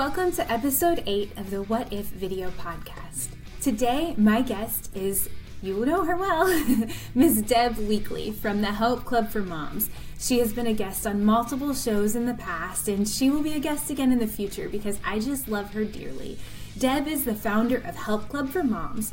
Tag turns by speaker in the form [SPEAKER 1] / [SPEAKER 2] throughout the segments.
[SPEAKER 1] Welcome to episode 8 of the What If video podcast. Today, my guest is, you know her well, Ms. Deb Weakly from the Help Club for Moms. She has been a guest on multiple shows in the past, and she will be a guest again in the future because I just love her dearly. Deb is the founder of Help Club for Moms,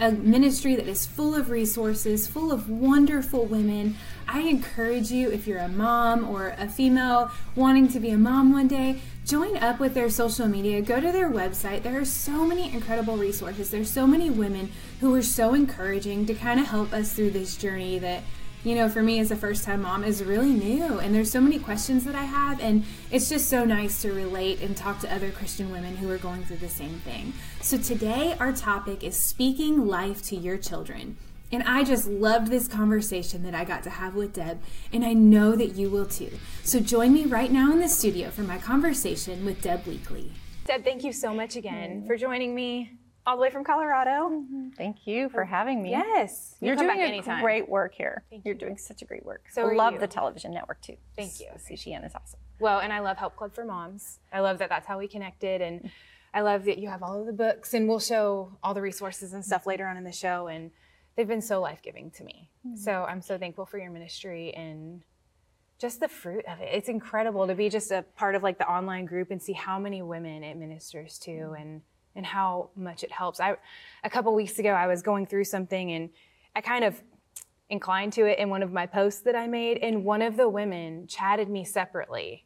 [SPEAKER 1] a ministry that is full of resources, full of wonderful women. I encourage you, if you're a mom or a female wanting to be a mom one day, join up with their social media. Go to their website. There are so many incredible resources. There's so many women who are so encouraging to kind of help us through this journey that you know, for me as a first time mom is really new. And there's so many questions that I have. And it's just so nice to relate and talk to other Christian women who are going through the same thing. So today, our topic is speaking life to your children. And I just loved this conversation that I got to have with Deb, and I know that you will too. So join me right now in the studio for my conversation with Deb Weakly. Deb, thank you so much again for joining me all the way from Colorado.
[SPEAKER 2] Mm-hmm. Thank you for having me.
[SPEAKER 1] Yes,
[SPEAKER 2] you are doing anytime. great work here. Thank You're you. doing such a great work. So love you. the television network too.
[SPEAKER 1] Thank you.
[SPEAKER 2] CGN is awesome.
[SPEAKER 1] Well, and I love Help Club for Moms. I love that that's how we connected, and I love that you have all of the books, and we'll show all the resources and stuff later on in the show. And they've been so life giving to me. Mm-hmm. So I'm so thankful for your ministry and just the fruit of it. It's incredible to be just a part of like the online group and see how many women it ministers to mm-hmm. and and how much it helps. I a couple weeks ago I was going through something and I kind of inclined to it in one of my posts that I made and one of the women chatted me separately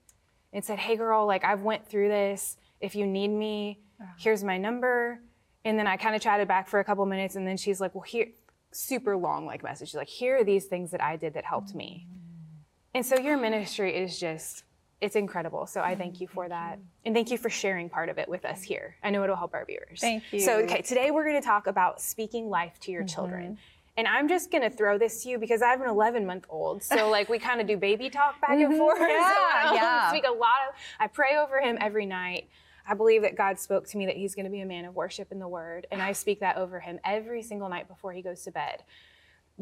[SPEAKER 1] and said, "Hey girl, like I've went through this. If you need me, uh-huh. here's my number." And then I kind of chatted back for a couple minutes and then she's like, "Well, here super long like message. She's like, "Here are these things that I did that helped me." Mm. And so your ministry is just it's incredible. So I thank you for that. And thank you for sharing part of it with us here. I know it'll help our viewers.
[SPEAKER 2] Thank you.
[SPEAKER 1] So, okay, today we're going to talk about speaking life to your mm-hmm. children. And I'm just going to throw this to you because I have an 11 month old. So, like, we kind of do baby talk back and mm-hmm. forth.
[SPEAKER 2] Yeah,
[SPEAKER 1] so
[SPEAKER 2] yeah.
[SPEAKER 1] speak a lot of, I pray over him every night. I believe that God spoke to me that he's going to be a man of worship in the word. And I speak that over him every single night before he goes to bed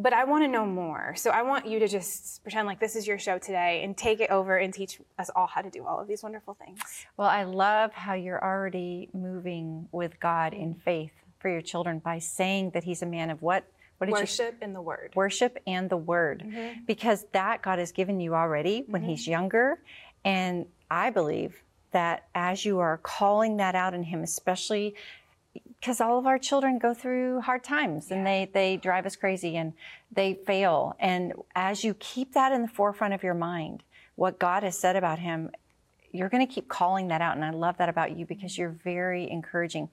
[SPEAKER 1] but I want to know more. So I want you to just pretend like this is your show today and take it over and teach us all how to do all of these wonderful things.
[SPEAKER 2] Well, I love how you're already moving with God in faith for your children by saying that He's a man of what? What
[SPEAKER 1] did worship you, and the word.
[SPEAKER 2] Worship and the word. Mm-hmm. Because that God has given you already when mm-hmm. He's younger. And I believe that as you are calling that out in Him, especially because all of our children go through hard times and they, they drive us crazy and they fail. And as you keep that in the forefront of your mind, what God has said about him, you're going to keep calling that out. And I love that about you because you're very encouraging.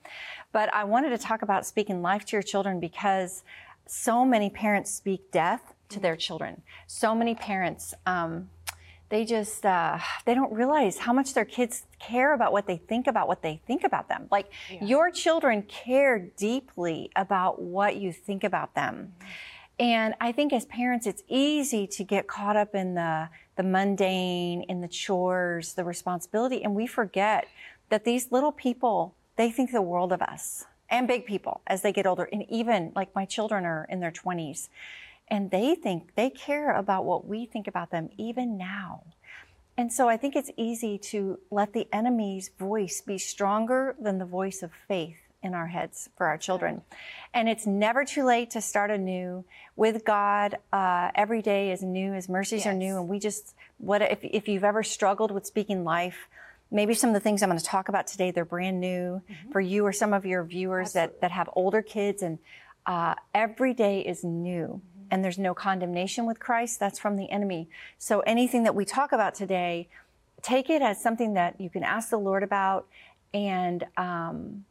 [SPEAKER 2] But I wanted to talk about speaking life to your children because so many parents speak death to their children. So many parents, um, they just uh, they don't realize how much their kids care about what they think about what they think about them like yeah. your children care deeply about what you think about them mm-hmm. and i think as parents it's easy to get caught up in the the mundane in the chores the responsibility and we forget that these little people they think the world of us and big people as they get older and even like my children are in their 20s and they think they care about what we think about them even now. And so I think it's easy to let the enemy's voice be stronger than the voice of faith in our heads for our children. And it's never too late to start anew with God. Uh, every day is new, His mercies yes. are new. And we just, what if, if you've ever struggled with speaking life, maybe some of the things I'm going to talk about today, they're brand new mm-hmm. for you or some of your viewers that, that have older kids. And uh, every day is new and there's no condemnation with Christ, that's from the enemy. So anything that we talk about today, take it as something that you can ask the Lord about and um,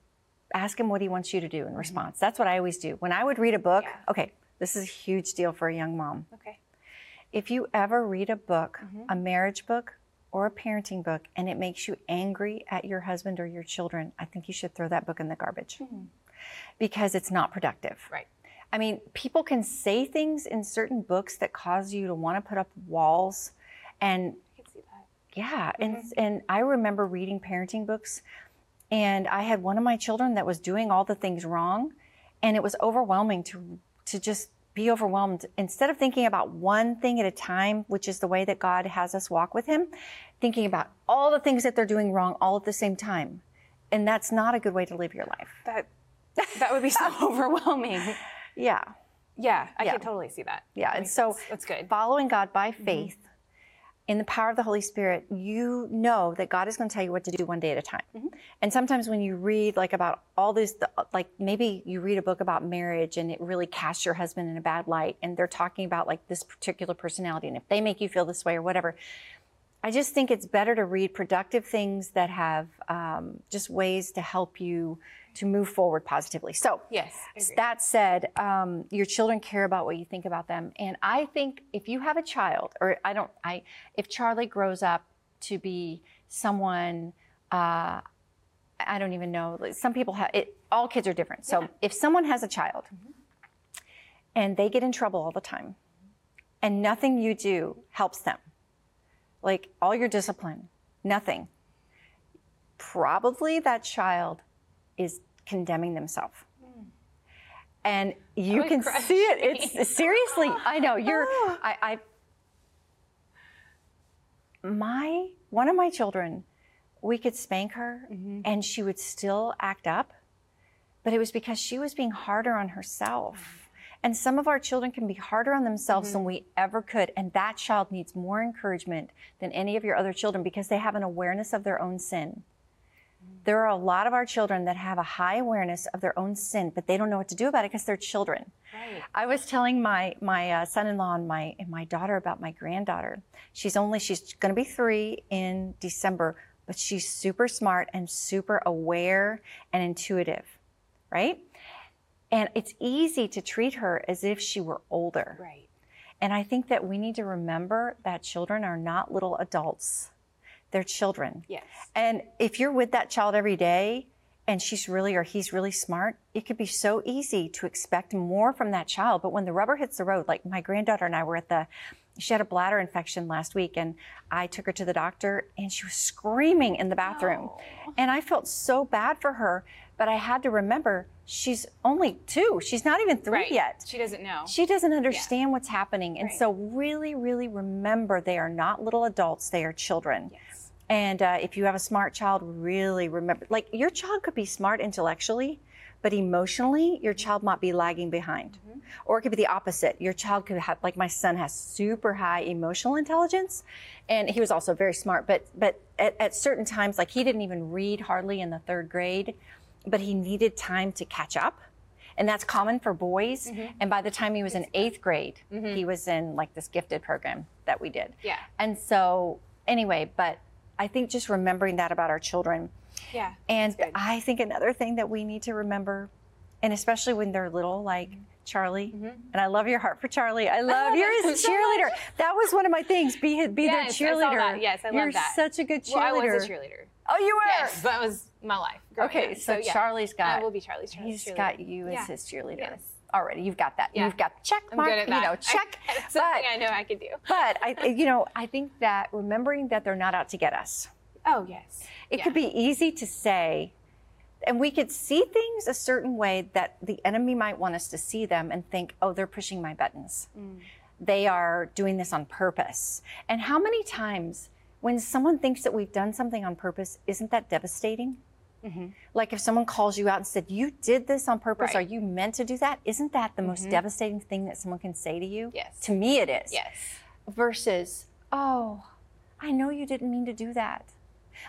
[SPEAKER 2] ask Him what He wants you to do in mm-hmm. response. That's what I always do. When I would read a book, yeah. okay, this is a huge deal for a young mom.
[SPEAKER 1] Okay.
[SPEAKER 2] If you ever read a book, mm-hmm. a marriage book, or a parenting book, and it makes you angry at your husband or your children, I think you should throw that book in the garbage mm-hmm. because it's not productive.
[SPEAKER 1] Right.
[SPEAKER 2] I mean, people can say things in certain books that cause you to want to put up walls and yeah, mm-hmm. and and I remember reading parenting books and I had one of my children that was doing all the things wrong and it was overwhelming to to just be overwhelmed instead of thinking about one thing at a time, which is the way that God has us walk with him, thinking about all the things that they're doing wrong all at the same time and that's not a good way to live your life.
[SPEAKER 1] That that would be so overwhelming.
[SPEAKER 2] Yeah.
[SPEAKER 1] Yeah, I
[SPEAKER 2] Yeah.
[SPEAKER 1] can totally see that.
[SPEAKER 2] Yeah,
[SPEAKER 1] That
[SPEAKER 2] and so
[SPEAKER 1] sense. that's good.
[SPEAKER 2] following God by faith in the power of the Holy Spirit, you know that God is going to tell you what to do one day at a time. And sometimes when you read like about all this, like maybe you read a book about marriage and it really casts your husband in a bad light, and they're talking about like this particular personality, and if they make you feel this way or whatever. I just think it's better to read productive things that have um, just ways to help you to move forward positively. So,
[SPEAKER 1] Yes,
[SPEAKER 2] that said, um, your children care about what you think about them, and I think if you have a child, or I don't, I if Charlie grows up to be someone, uh, I don't even know. like, Some people have it. All kids are different. So if someone has a child, and they get in trouble all the time, and nothing you do helps them, like all your discipline, nothing. Probably that child is condemning themselves. And you can see it. It's seriously, I know you're, I, I, my, one of my children, we could spank her and she would still act up, but it was because she was being harder on herself. And some of our children can be harder on themselves than we ever could. And that child needs more encouragement than any of your other children because they have an awareness of their own sin. There are a lot of our children that have a high awareness of their own sin, but they don't know what to do about it because they're children.
[SPEAKER 1] Right.
[SPEAKER 2] I was telling my my uh, son-in-law and my and my daughter about my granddaughter. She's only she's going to be three in December, but she's super smart and super aware and intuitive, right? And it's easy to treat her as if she were older.
[SPEAKER 1] Right.
[SPEAKER 2] And I think that we need to remember that children are not little adults; they're children.
[SPEAKER 1] Yes.
[SPEAKER 2] And if you're with that child every day and she's really or he's really smart, it could be so easy to expect more from that child. But when the rubber hits the road, like my granddaughter and I were at the, she had a bladder infection last week and I took her to the doctor and she was screaming in the bathroom. And I felt so bad for her, but I had to remember she's only two. She's not even three
[SPEAKER 1] Right.
[SPEAKER 2] yet.
[SPEAKER 1] She doesn't know.
[SPEAKER 2] She doesn't understand what's happening. And
[SPEAKER 1] Right.
[SPEAKER 2] so, really, really remember they are not little adults, they are children.
[SPEAKER 1] yes.
[SPEAKER 2] And uh, if you have a smart child, really remember like your child could be smart intellectually, but emotionally, your mm-hmm. child might be lagging behind. Mm-hmm. Or it could be the opposite. Your child could have, like my son has super high emotional intelligence, and he was also very smart. But but at, at certain times, like he didn't even read hardly in the third grade, but he needed time to catch up. And that's common for boys. Mm-hmm. And by the time he was in eighth grade, he was in like this gifted program that we did.
[SPEAKER 1] Yeah.
[SPEAKER 2] And so, anyway, but I think just remembering that about our children.
[SPEAKER 1] Yeah.
[SPEAKER 2] And. I think another thing that we need to remember, and especially when they're little, like
[SPEAKER 1] Mm-hmm.
[SPEAKER 2] Charlie, and I love your heart for Charlie. I love you're
[SPEAKER 1] him
[SPEAKER 2] his
[SPEAKER 1] so
[SPEAKER 2] cheerleader. That was one of my things. Be be
[SPEAKER 1] Yes,
[SPEAKER 2] their
[SPEAKER 1] I
[SPEAKER 2] cheerleader.
[SPEAKER 1] that. Yes, I love
[SPEAKER 2] you're
[SPEAKER 1] that.
[SPEAKER 2] such a good cheerleader.
[SPEAKER 1] Well, I was a cheerleader.
[SPEAKER 2] Oh, you were.
[SPEAKER 1] Yes, that was my life.
[SPEAKER 2] Okay,
[SPEAKER 1] up.
[SPEAKER 2] so,
[SPEAKER 1] yeah.
[SPEAKER 2] Charlie's got.
[SPEAKER 1] I will be Charlie's cheer-
[SPEAKER 2] He's
[SPEAKER 1] cheerleader.
[SPEAKER 2] got you as
[SPEAKER 1] Yeah.
[SPEAKER 2] his cheerleader.
[SPEAKER 1] Yes.
[SPEAKER 2] Already, you've got that.
[SPEAKER 1] Yeah.
[SPEAKER 2] You've got check
[SPEAKER 1] I'm
[SPEAKER 2] mark.
[SPEAKER 1] good at that.
[SPEAKER 2] You know,
[SPEAKER 1] I-
[SPEAKER 2] check.
[SPEAKER 1] it's something
[SPEAKER 2] but
[SPEAKER 1] I know I could do.
[SPEAKER 2] but I, you know, I think that remembering that they're not out to get us.
[SPEAKER 1] Oh yes.
[SPEAKER 2] It
[SPEAKER 1] Yeah.
[SPEAKER 2] could be easy to say, and we could see things a certain way that the enemy might want us to see them and think, oh, they're pushing my buttons.
[SPEAKER 1] Mm.
[SPEAKER 2] They are doing this on purpose. And how many times when someone thinks that we've done something on purpose, isn't that devastating? Like if someone calls you out and said, You did this on purpose,
[SPEAKER 1] Mm-hmm. Right.
[SPEAKER 2] are you meant to do that? Isn't that the most devastating thing that someone can say to you?
[SPEAKER 1] Yes.
[SPEAKER 2] To me, it is
[SPEAKER 1] Yes.
[SPEAKER 2] versus, oh, I know you didn't mean to do that.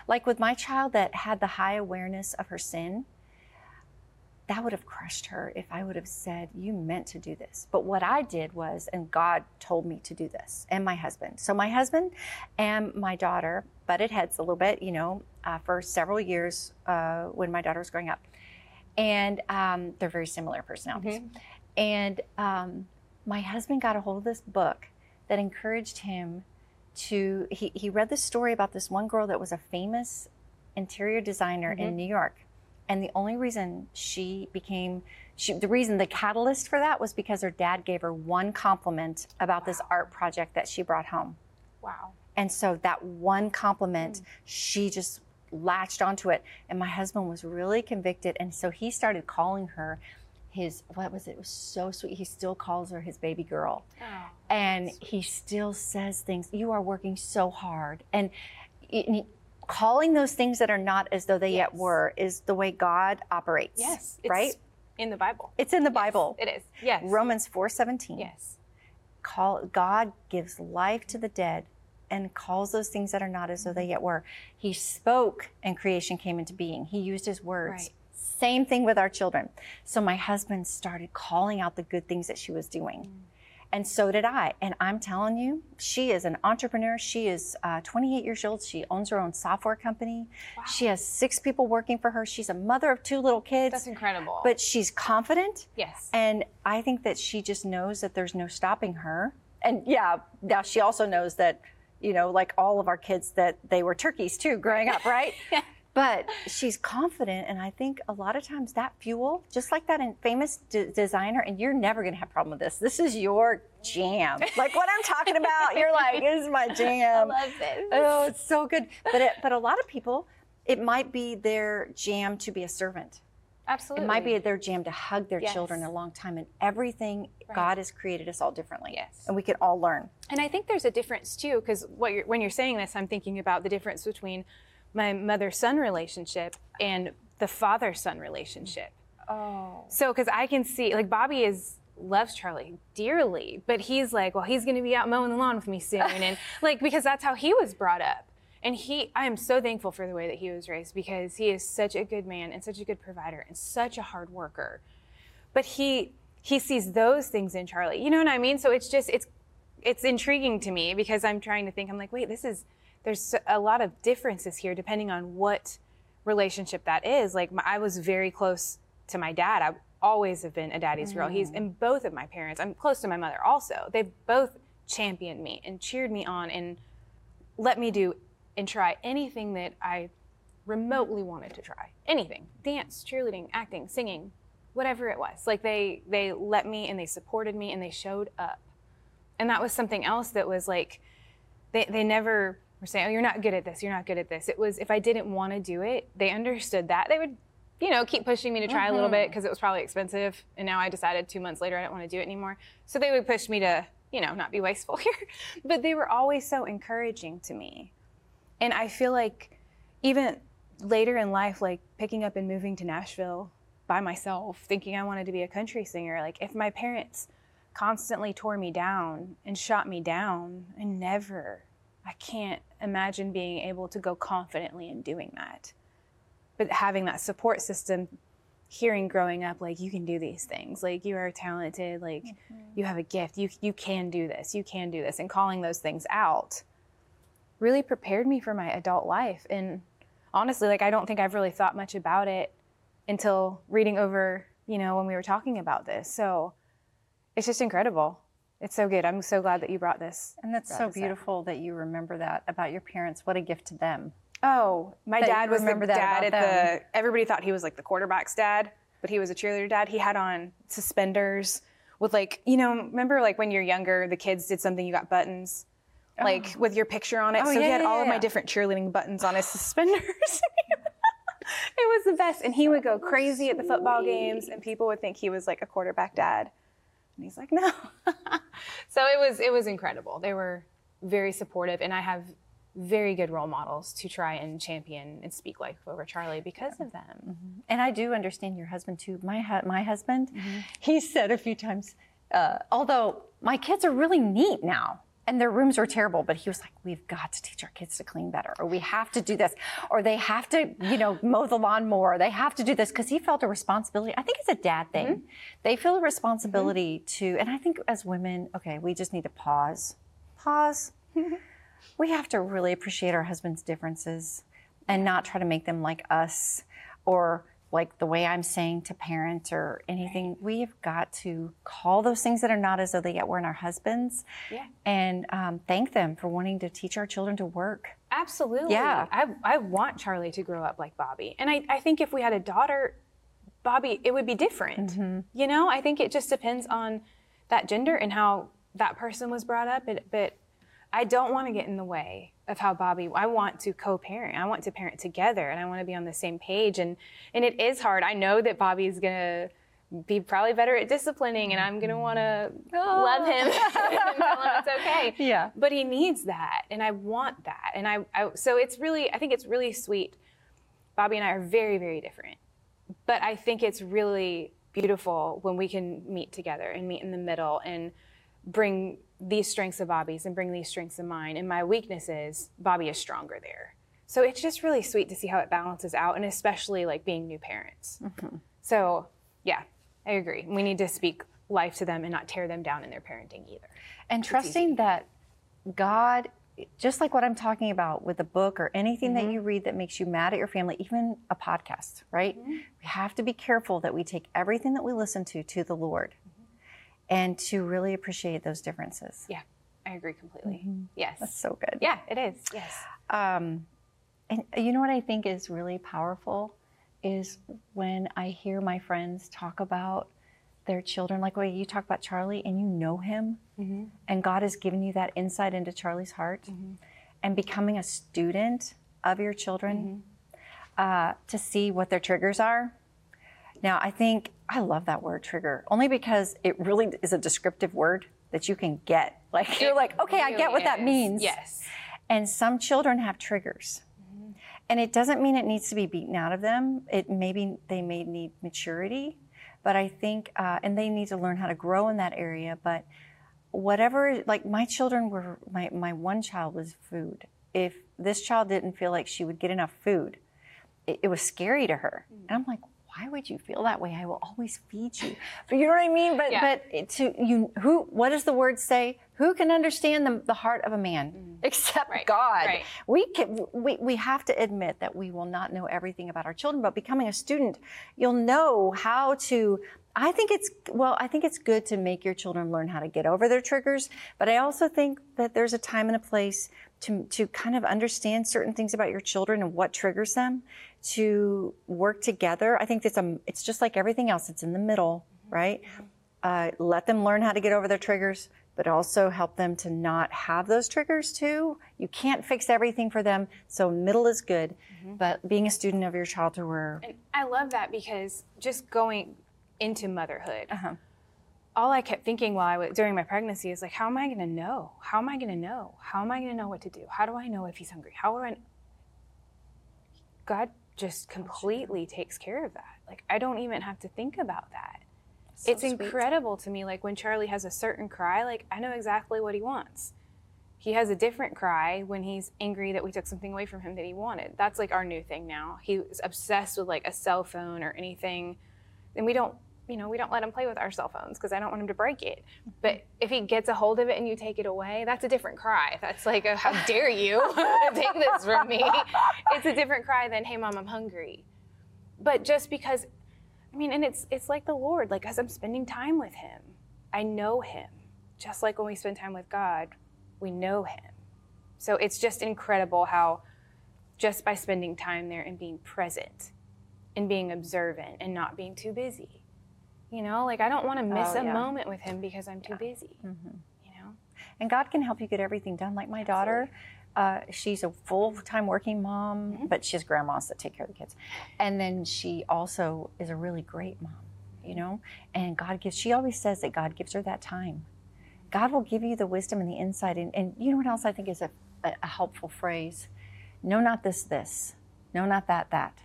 [SPEAKER 2] Like with my child that had the high awareness of her sin, that would have crushed her if I would have said, You meant to do this. But what I did was, and God told me to do this, and my husband. So my husband and my daughter butted heads a little bit, you know, uh, for several years uh, when my daughter was growing up. And um, they're very similar personalities. And um, my husband got a hold of this book that encouraged him to, he, he read the story about this one girl that was a famous interior designer in New York. And the only reason she became, she, the reason, the catalyst for that was because her dad gave her one compliment about this art project that she brought home.
[SPEAKER 1] Wow.
[SPEAKER 2] And so that one compliment, mm. she just latched onto it. And my husband was really convicted. And so he started calling her his, what was it? It was so sweet. He still calls her his baby girl.
[SPEAKER 1] Oh.
[SPEAKER 2] And he still says things, you are working so hard. And, and he- calling those things that are not as though they yet were is the way God operates.
[SPEAKER 1] Yes. It's
[SPEAKER 2] right?
[SPEAKER 1] In the Bible.
[SPEAKER 2] It's in the Bible.
[SPEAKER 1] It is. Yes.
[SPEAKER 2] Romans 4:17.
[SPEAKER 1] Yes.
[SPEAKER 2] Call God gives life to the dead and calls those things that are not as though they yet were. He spoke and creation came into being. He used his words.
[SPEAKER 1] Right.
[SPEAKER 2] Same thing with our children. So my husband started calling out the good things that she was doing.
[SPEAKER 1] Mm.
[SPEAKER 2] And so did I. And I'm telling you, she is an entrepreneur. She is uh, 28 years old. She owns her own software company. She has six people working for her. She's a mother of two little kids.
[SPEAKER 1] That's incredible.
[SPEAKER 2] But she's confident.
[SPEAKER 1] yes.
[SPEAKER 2] And I think that she just knows that there's no stopping her. And yeah, now she also knows that, you know, like all of our kids, that they were turkeys too growing up, right? But she's confident, and I think a lot of times that fuel, just like that in famous d- designer, and you're never going to have a problem with this. This is your jam. Like what I'm talking about, you're like, this is my jam.
[SPEAKER 1] I love this.
[SPEAKER 2] Oh, it's so good. But it, but a lot of people, it might be their jam to be a servant.
[SPEAKER 1] Absolutely.
[SPEAKER 2] It might be their jam to hug their
[SPEAKER 1] Yes.
[SPEAKER 2] children a long time, and everything God has created us all differently.
[SPEAKER 1] Yes.
[SPEAKER 2] and we can all learn.
[SPEAKER 1] And I think there's a difference too, because what you're, when you're saying this, I'm thinking about the difference between my mother-son relationship and the father-son relationship.
[SPEAKER 2] Oh,
[SPEAKER 1] So, because I can see, like Bobby is loves Charlie dearly, but he's like, well, he's going to be out mowing the lawn with me soon, and like because that's how he was brought up. And he, I am so thankful for the way that he was raised because he is such a good man and such a good provider and such a hard worker. But he he sees those things in Charlie. You know what I mean? So it's just it's it's intriguing to me because I'm trying to think. I'm like, wait, this is there's a lot of differences here depending on what relationship that is. Like my, I was very close to my dad. I always have been a daddy's girl. He's mm. in both of my parents. I'm close to my mother also. They've both championed me and cheered me on and let me do and try anything that I remotely wanted to try. Anything. Dance, cheerleading, acting, singing, whatever it was. Like they they let me and they supported me and they showed up. And that was something else that was like they they never were saying, "Oh, you're not good at this. You're not good at this." It was if I didn't want to do it, they understood that. They would you know, keep pushing me to try a little bit mm-hmm. because it was probably expensive. And now I decided 2 months later I didn't want to do it anymore. So they would push me to, you know, not be wasteful here. but they were always so encouraging to me. And I feel like even later in life, like picking up and moving to Nashville by myself, thinking I wanted to be a country singer, like if my parents constantly tore me down and shot me down, I never, I can't imagine being able to go confidently in doing that. But having that support system, hearing growing up, like you can do these things, like you are talented, like mm-hmm. you have a gift, you you can do this, you can do this, and calling those things out really prepared me for my adult life. And honestly, like I don't think I've really thought much about it until reading over, you know, when we were talking about this. So it's just incredible. It's so good. I'm so glad that you brought this.
[SPEAKER 2] and that's so
[SPEAKER 1] up.
[SPEAKER 2] beautiful that you remember that about your parents. What a gift to them.
[SPEAKER 1] Oh, my
[SPEAKER 2] That
[SPEAKER 1] dad was the
[SPEAKER 2] remember that
[SPEAKER 1] dad at the. Everybody thought he was like the quarterback's dad, but he was a cheerleader dad. He had on suspenders with like, you know, remember like when you're younger, the kids did something, you got buttons, oh. like with your picture on it.
[SPEAKER 2] Oh,
[SPEAKER 1] so he had
[SPEAKER 2] yeah,
[SPEAKER 1] all of my different cheerleading buttons on his suspenders. it was the best, and he would go crazy at the football games, and people would think he was like a quarterback dad, and he's like, no. so it was it was incredible. They were very supportive, and I have very good role models to try and champion and speak life over Charlie because of them.
[SPEAKER 2] And I do understand your husband too. My hu- my husband,
[SPEAKER 1] Mm-hmm.
[SPEAKER 2] he said a few times, uh, although my kids are really neat now. And their rooms were terrible, but he was like, "We've got to teach our kids to clean better, or we have to do this, or they have to, you know, mow the lawn more. They have to do this because he felt a responsibility. I think it's a dad thing.
[SPEAKER 1] Mm-hmm.
[SPEAKER 2] They feel a responsibility to, and I think as women, okay, we just need to pause, pause. we have to really appreciate our husbands' differences and not try to make them like us or like the way I'm saying to parent or anything. We have got to call those things that are not as though they yet were in our husbands
[SPEAKER 1] Yeah.
[SPEAKER 2] and um, thank them for wanting to teach our children to work.
[SPEAKER 1] Absolutely.
[SPEAKER 2] Yeah.
[SPEAKER 1] I, I want Charlie to grow up like Bobby. And I, I think if we had a daughter, Bobby, it would be different.
[SPEAKER 2] Mm-hmm.
[SPEAKER 1] You know, I think it just depends on that gender and how that person was brought up. But, but I don't want to get in the way of how Bobby, I want to co parent. I want to parent together and I want to be on the same page. And, and it is hard. I know that Bobby's going to be probably better at disciplining and I'm going to want to mm-hmm. love him and tell him it's okay.
[SPEAKER 2] Yeah.
[SPEAKER 1] But he needs that, and I want that, and I, I so it's really I think it's really sweet. Bobby and I are very very different, but I think it's really beautiful when we can meet together and meet in the middle and bring these strengths of Bobby's and bring these strengths of mine. And my weaknesses, Bobby is stronger there. So it's just really sweet to see how it balances out, and especially like being new parents. Mm-hmm. So yeah, I agree. We need to speak life to them and not tear them down in their parenting either.
[SPEAKER 2] and trusting that God, just like what I'm talking about with a book or anything that mm-hmm. you read that makes you mad at your family, even a podcast, right? Mm-hmm. We have to be careful that we take everything that we listen to to the Lord and to really appreciate those differences.
[SPEAKER 1] Yeah, I agree completely. Yes.
[SPEAKER 2] That's so good.
[SPEAKER 1] Yeah, it is. Yes.
[SPEAKER 2] Um, and you know what I think is really powerful is when I hear my friends talk about their children, like when you talk about Charlie and you know him, and God has given you that insight into Charlie's heart, and becoming a student of your children uh, to see what their triggers are. Now, I think I love that word trigger only because it really is a descriptive word that you can get. Like, you're like, okay, I get
[SPEAKER 1] Really
[SPEAKER 2] what that
[SPEAKER 1] is.
[SPEAKER 2] means.
[SPEAKER 1] Yes.
[SPEAKER 2] And some children have triggers. And it doesn't mean it needs to be beaten out of them. It maybe they may need maturity, but I think, uh, and they need to learn how to grow in that area. But whatever, like my children were, my, my one child was food. If this child didn't feel like she would get enough food, it, it was scary to her. And I'm like, why would you feel that way? I will always feed you. But you know what I mean? But
[SPEAKER 1] Yeah.
[SPEAKER 2] but to you, who? What does the word say? Who can understand the, the heart of a man except
[SPEAKER 1] Mm-hmm. Right,
[SPEAKER 2] God?
[SPEAKER 1] right.
[SPEAKER 2] We can. We we have to admit that we will not know everything about our children. But becoming a student, you'll know how to. I think it's well. I think it's good to make your children learn how to get over their triggers. But I also think that there's a time and a place to to kind of understand certain things about your children and what triggers them to work together. I think it's a it's just like everything else. It's in the middle, right? Uh, let them learn how to get over their triggers, but also help them to not have those triggers too. You can't fix everything for them, so middle is good. But being a student of your child to where
[SPEAKER 1] And I love that because just going into motherhood,
[SPEAKER 2] Uh-huh.
[SPEAKER 1] All I kept thinking while I was during my pregnancy is like, how am I going to know? How am I going to know? How am I going to know what to do? How do I know if he's hungry? How do I? God just completely takes care of that. Like I don't even have to think about that. it's
[SPEAKER 2] sweet.
[SPEAKER 1] incredible to me. Like when Charlie has a certain cry, like I know exactly what he wants. He has a different cry when he's angry that we took something away from him that he wanted. That's like our new thing now. He's obsessed with like a cell phone or anything. And we don't, you know, we don't let him play with our cell phones because I don't want him to break it. Mm-hmm. But if he gets a hold of it and you take it away, that's a different cry. That's like, a, how dare you take this from me? It's a different cry than, hey, mom, I'm hungry. But just because, I mean, and it's it's like the Lord, like as I'm spending time with Him, I know Him. Just like when we spend time with God, we know Him. So it's just incredible how, just by spending time there and being present, and being observant and not being too busy, you know, like I don't want to miss
[SPEAKER 2] Oh,
[SPEAKER 1] a moment with Him because I'm too busy. Mm-hmm. You know,
[SPEAKER 2] And God can help you get everything done. Like my daughter, uh, she's a full time working mom, mm-hmm. but she has grandmas that take care of the kids. And then she also is a really great mom, you know? And God gives, she always says that God gives her that time. God will give you the wisdom and the insight. And, and you know what else I think is a, a, a helpful phrase? No, not this, this. No, not that, that.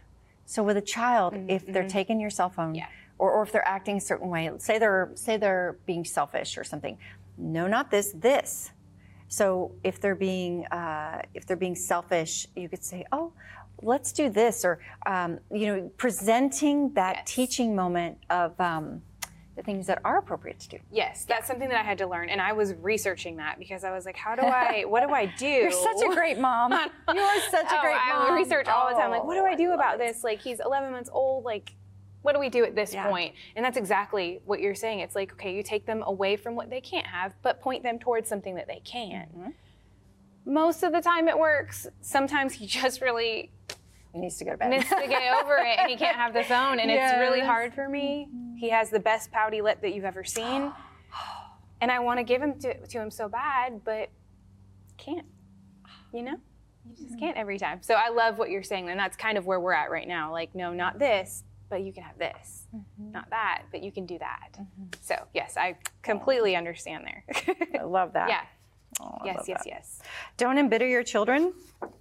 [SPEAKER 2] So with a child, mm, if they're mm-hmm. taking your cell phone,
[SPEAKER 1] Yeah.
[SPEAKER 2] Or, or if they're acting a certain way, say they're say they're being selfish or something. No, not this. This. So if they're being uh, if they're being selfish, you could say, "Oh, let's do this," or um, you know, presenting that
[SPEAKER 1] Yes.
[SPEAKER 2] teaching moment of um, the things that are appropriate to do.
[SPEAKER 1] yes, that's something that I had to learn, and I was researching that because I was like, how do I? What do I do?
[SPEAKER 2] You're such a great mom. You are such a
[SPEAKER 1] Oh,
[SPEAKER 2] great
[SPEAKER 1] I
[SPEAKER 2] mom.
[SPEAKER 1] research all the time. Like, what do I
[SPEAKER 2] Oh,
[SPEAKER 1] do
[SPEAKER 2] love
[SPEAKER 1] about
[SPEAKER 2] it.
[SPEAKER 1] this? Like, he's 11 months old. Like, what do we do at this
[SPEAKER 2] Yeah.
[SPEAKER 1] point? And that's exactly what you're saying. It's like, okay, you take them away from what they can't have, but point them towards something that they can.
[SPEAKER 2] Mm-hmm.
[SPEAKER 1] Most of the time it works. Sometimes he just really
[SPEAKER 2] He needs to go to bed.
[SPEAKER 1] needs to get over it and he can't have the phone. And it's really hard for me. He has the best pouty lip that you've ever seen. And I want to give him to, to him so bad, but can't. You know? You just can't every time. So I love what you're saying, and that's kind of where we're at right now. Like, no, not this, but you can have this. Not that, but you can do that. So yes, I completely understand there.
[SPEAKER 2] I love that.
[SPEAKER 1] yeah.
[SPEAKER 2] I
[SPEAKER 1] yes, yes,
[SPEAKER 2] that.
[SPEAKER 1] yes.
[SPEAKER 2] Don't embitter your children.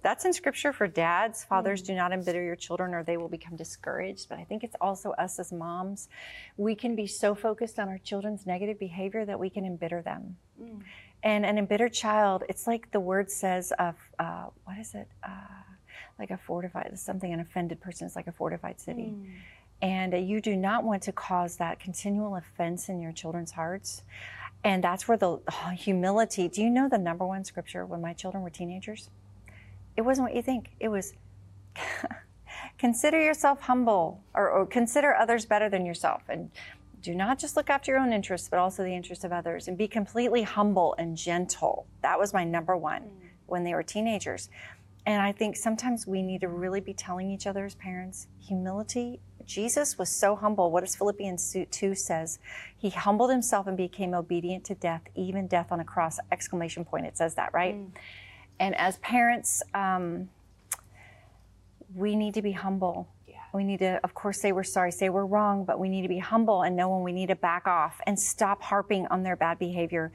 [SPEAKER 2] That's in scripture for dads. Fathers,
[SPEAKER 1] Mm.
[SPEAKER 2] do not embitter your children or they will become discouraged. But I think it's also us as moms. We can be so focused on our children's negative behavior that we can embitter them.
[SPEAKER 1] Mm.
[SPEAKER 2] And an embittered child, it's like the word says of, uh, what is it? Uh, like a fortified, something, an offended person is like a fortified city.
[SPEAKER 1] Mm.
[SPEAKER 2] And you do not want to cause that continual offense in your children's hearts. And that's where the oh, humility. Do you know the number one scripture when my children were teenagers? It wasn't what you think. It was consider yourself humble or, or consider others better than yourself. And do not just look after your own interests, but also the interests of others. And be completely humble and gentle. That was my number one mm. when they were teenagers. And I think sometimes we need to really be telling each other as parents humility. Jesus was so humble. What does Philippians 2 says? He humbled himself and became obedient to death, even death on a cross! Exclamation point. It says that, right? And as parents, um, we need to be humble.
[SPEAKER 1] Yeah.
[SPEAKER 2] We need to, of course, say we're sorry, say we're wrong, but we need to be humble and know when we need to back off and stop harping on their bad behavior.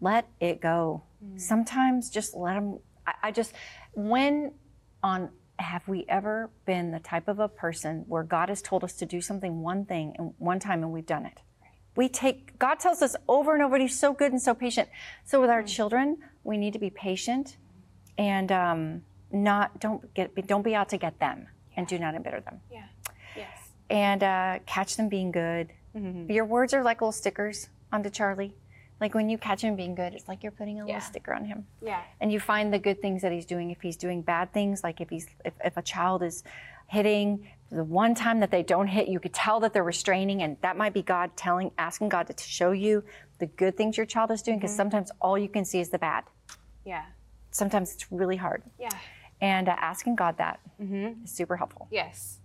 [SPEAKER 2] Let it go. Sometimes just let them. I, I just, when on, have we ever been the type of a person where God has told us to do something one thing and one time and we've done it? We take, God tells us over and over, and He's so good and so patient. So with our children, we need to be patient and um, not, don't get, don't be out to get them and do not embitter them
[SPEAKER 1] Yeah. Yes.
[SPEAKER 2] and uh, catch them being good. Your words are like little stickers onto Charlie. Like when you catch him being good, it's like you're putting a
[SPEAKER 1] Yeah.
[SPEAKER 2] little sticker on him.
[SPEAKER 1] Yeah.
[SPEAKER 2] And you find the good things that he's doing. If he's doing bad things, like if he's if, if a child is hitting, the one time that they don't hit, you could tell that they're restraining, and that might be God telling, asking God to show you the good things your child is doing. Because sometimes all you can see is the bad.
[SPEAKER 1] Yeah.
[SPEAKER 2] Sometimes it's really hard,
[SPEAKER 1] Yeah.
[SPEAKER 2] and uh, asking God that is super helpful.
[SPEAKER 1] Yes.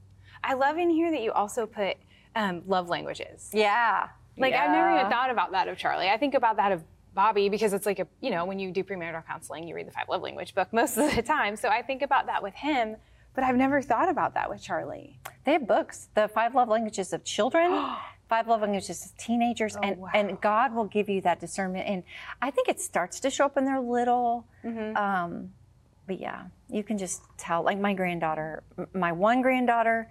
[SPEAKER 1] I love in here that you also put um, love languages.
[SPEAKER 2] Yeah.
[SPEAKER 1] Like I've never even thought about that of Charlie. I think about that of Bobby because it's like a you know when you do premarital counseling, you read the five love language book most of the time. So I think about that with him, but I've never thought about that with Charlie.
[SPEAKER 2] They have books, the five love languages of children, five love languages of teenagers, and,
[SPEAKER 1] Oh, wow.
[SPEAKER 2] and God will give you that discernment. And I think it starts to show up in their little,
[SPEAKER 1] Mm-hmm.
[SPEAKER 2] um, but yeah, you can just tell. Like my granddaughter, my one granddaughter,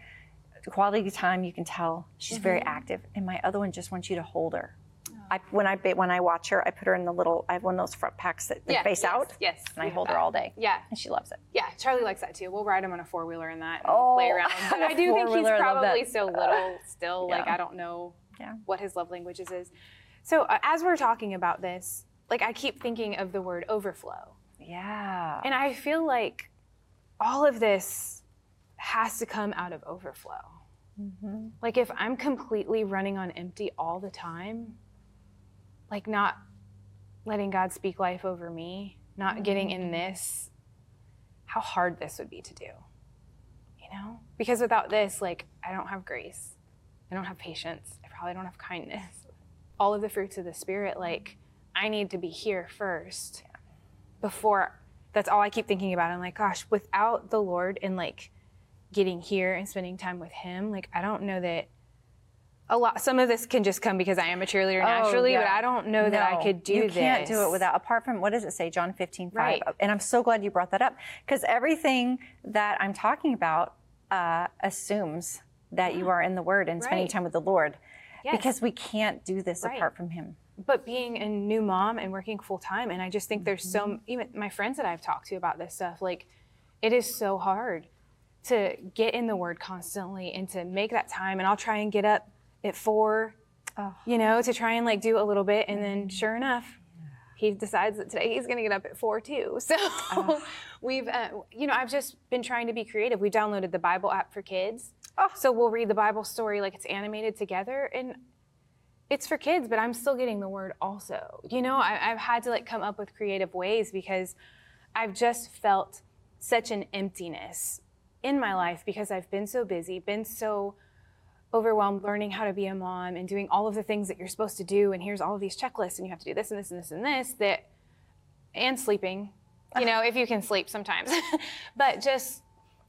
[SPEAKER 2] quality time, you can tell she's very
[SPEAKER 1] Mm-hmm.
[SPEAKER 2] active, and my other one just wants you to hold her.
[SPEAKER 1] Oh.
[SPEAKER 2] I, when I when I watch her, I put her in the little. I have one of those front packs that
[SPEAKER 1] Yeah,
[SPEAKER 2] face
[SPEAKER 1] yes,
[SPEAKER 2] out.
[SPEAKER 1] yes,
[SPEAKER 2] and I hold her all day.
[SPEAKER 1] Yeah.
[SPEAKER 2] and she loves it.
[SPEAKER 1] Yeah, Charlie likes that too. We'll ride him on a four wheeler in that and
[SPEAKER 2] Oh,
[SPEAKER 1] play around. But I do think he's
[SPEAKER 2] four-wheeler, I love that.
[SPEAKER 1] probably so little still. Like I don't know
[SPEAKER 2] Yeah.
[SPEAKER 1] what his love languages is. So uh, as we're talking about this, like I keep thinking of the word overflow.
[SPEAKER 2] Yeah.
[SPEAKER 1] And I feel like all of this has to come out of overflow. Mm-hmm. Like if I'm completely running on empty all the time, like not letting God speak life over me, not getting in mm-hmm. this, how hard this would be to do. You know? Because without this, like I don't have grace. I don't have patience. I probably don't have kindness. All of the fruits of the spirit, like I need to be here first before that's all I keep thinking about. I'm like, gosh, without the Lord and like getting here and spending time with Him, like I don't know that a lot. Some of this can just come because I am a cheerleader naturally, but
[SPEAKER 2] Oh, yeah.
[SPEAKER 1] I don't know that I could do
[SPEAKER 2] you
[SPEAKER 1] this.
[SPEAKER 2] You can't do it without apart from what does it say john 15 5
[SPEAKER 1] Right.
[SPEAKER 2] and i'm so glad you brought that up because everything that i'm talking about uh, assumes that you are in the word and spending
[SPEAKER 1] Right.
[SPEAKER 2] time with the lord
[SPEAKER 1] Yes.
[SPEAKER 2] because we can't do this
[SPEAKER 1] Right.
[SPEAKER 2] apart from him
[SPEAKER 1] but being a new mom and working full time and i just think there's
[SPEAKER 2] Mm-hmm.
[SPEAKER 1] so even my friends that i've talked to about this stuff like it is so hard to get in the word constantly and to make that time and i'll try and get up at four
[SPEAKER 2] Oh.
[SPEAKER 1] you know to try and like do a little bit and then sure enough he decides that today he's going to get up at four too so we've uh, you know i've just been trying to be creative we downloaded the bible app for kids
[SPEAKER 2] Oh.
[SPEAKER 1] so we'll read the bible story like it's animated together and it's for kids, but I'm still getting the word also. You know, I, I've had to like come up with creative ways because I've just felt such an emptiness in my life because I've been so busy, been so overwhelmed learning how to be a mom and doing all of the things that you're supposed to do. And here's all of these checklists, and you have to do this and this and this and this that, and sleeping, you know, if you can sleep sometimes. but just,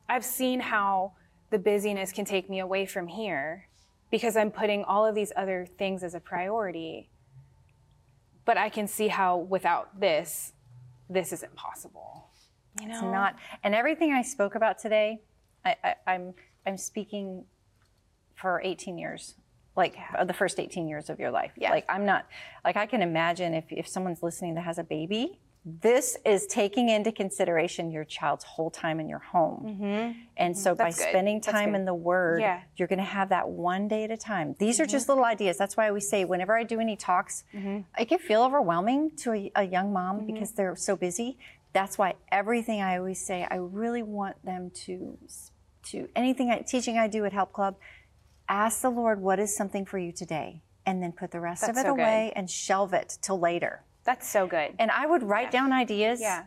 [SPEAKER 1] I've seen how the busyness can take me away from here because I'm putting all of these other things as a priority. But I can see how without this,
[SPEAKER 3] this is impossible. You know,
[SPEAKER 2] It's not. And everything I spoke about today, I, I, I'm I'm speaking for 18 years, like the first 18 years of your life.
[SPEAKER 3] Yeah.
[SPEAKER 2] Like I'm not. Like I can imagine if if someone's listening that has a baby, this is taking into consideration your child's whole time in your home. Mm-hmm. And so by
[SPEAKER 3] Mm-hmm. Good.
[SPEAKER 2] spending time in the Word,
[SPEAKER 3] Yeah. Mm-hmm.
[SPEAKER 2] you're going to have that one day at a time. These are just little ideas. That's why we say whenever I do any talks, it can feel overwhelming to a, a young mom
[SPEAKER 3] Mm-hmm.
[SPEAKER 2] because they're so busy. That's why everything I always say, I really want them to, to anything I, teaching I do at Help Club, ask the Lord what is something for you today, and then put the rest
[SPEAKER 3] That's
[SPEAKER 2] of it
[SPEAKER 3] so good.
[SPEAKER 2] away and shelve it till later.
[SPEAKER 3] that's so good.
[SPEAKER 2] And I would write down ideas
[SPEAKER 3] Yeah.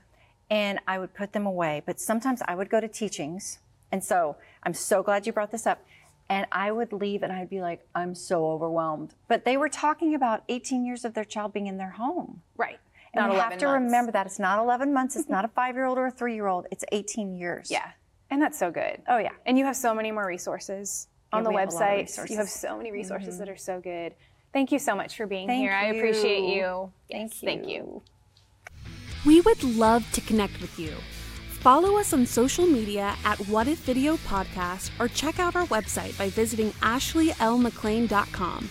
[SPEAKER 2] and I would put them away. But sometimes I would go to teachings. And so I'm so glad you brought this up. And I would leave and I'd be like, I'm so overwhelmed. But they were talking about 18 years of their child being in their home.
[SPEAKER 3] right.
[SPEAKER 2] And
[SPEAKER 3] Not
[SPEAKER 2] you
[SPEAKER 3] 11
[SPEAKER 2] have to
[SPEAKER 3] months.
[SPEAKER 2] remember that it's not 11 months, it's not a five year old or a three year old, it's 18 years.
[SPEAKER 3] Yeah. And that's so good.
[SPEAKER 2] Oh, yeah.
[SPEAKER 3] And you have so many more resources on
[SPEAKER 2] Yeah,
[SPEAKER 3] the
[SPEAKER 2] we have a lot of
[SPEAKER 3] website. You have so many resources mm-hmm. that are so good. Thank you so much for being
[SPEAKER 2] Thank
[SPEAKER 3] here. I appreciate
[SPEAKER 2] you.
[SPEAKER 3] you.
[SPEAKER 2] Thank
[SPEAKER 3] Yes, Thank you.
[SPEAKER 4] We would love to connect with you. Follow us on social media at What If Video Podcast or check out our website by visiting ashleylmclean.com.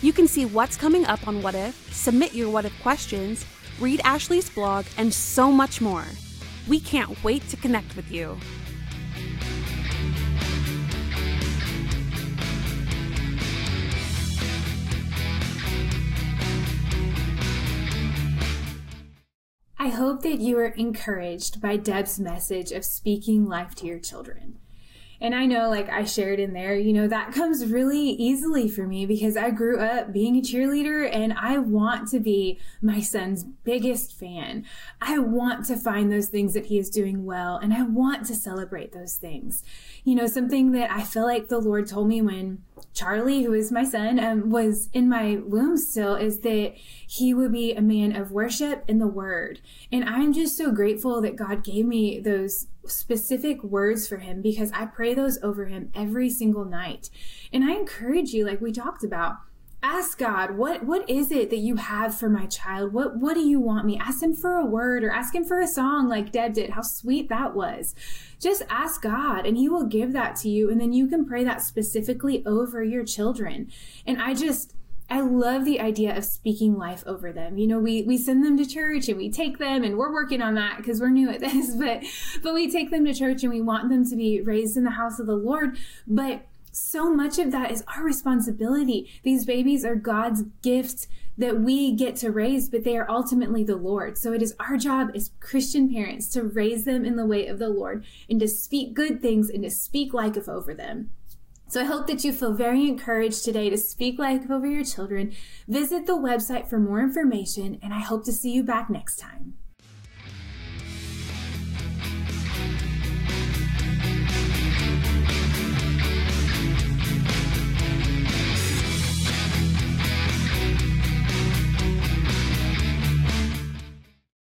[SPEAKER 4] You can see what's coming up on What If, submit your What If questions, read Ashley's blog, and so much more. We can't wait to connect with you.
[SPEAKER 1] I hope that you are encouraged by Deb's message of speaking life to your children. And I know, like I shared in there, you know, that comes really easily for me because I grew up being a cheerleader and I want to be my son's biggest fan. I want to find those things that he is doing well and I want to celebrate those things. You know, something that I feel like the Lord told me when Charlie, who is my son, um, was in my womb still, is that he would be a man of worship in the word. And I'm just so grateful that God gave me those specific words for him because I pray those over him every single night. And I encourage you, like we talked about, ask God, what what is it that you have for my child? What what do you want me? Ask him for a word or ask him for a song like Deb did. How sweet that was. Just ask God and he will give that to you and then you can pray that specifically over your children. And I just I love the idea of speaking life over them. You know, we we send them to church and we take them and we're working on that because we're new at this, but but we take them to church and we want them to be raised in the house of the Lord, but so much of that is our responsibility. These babies are God's gifts that we get to raise, but they are ultimately the Lord. So it is our job as Christian parents to raise them in the way of the Lord and to speak good things and to speak life over them. So I hope that you feel very encouraged today to speak life over your children. Visit the website for more information, and I hope to see you back next time.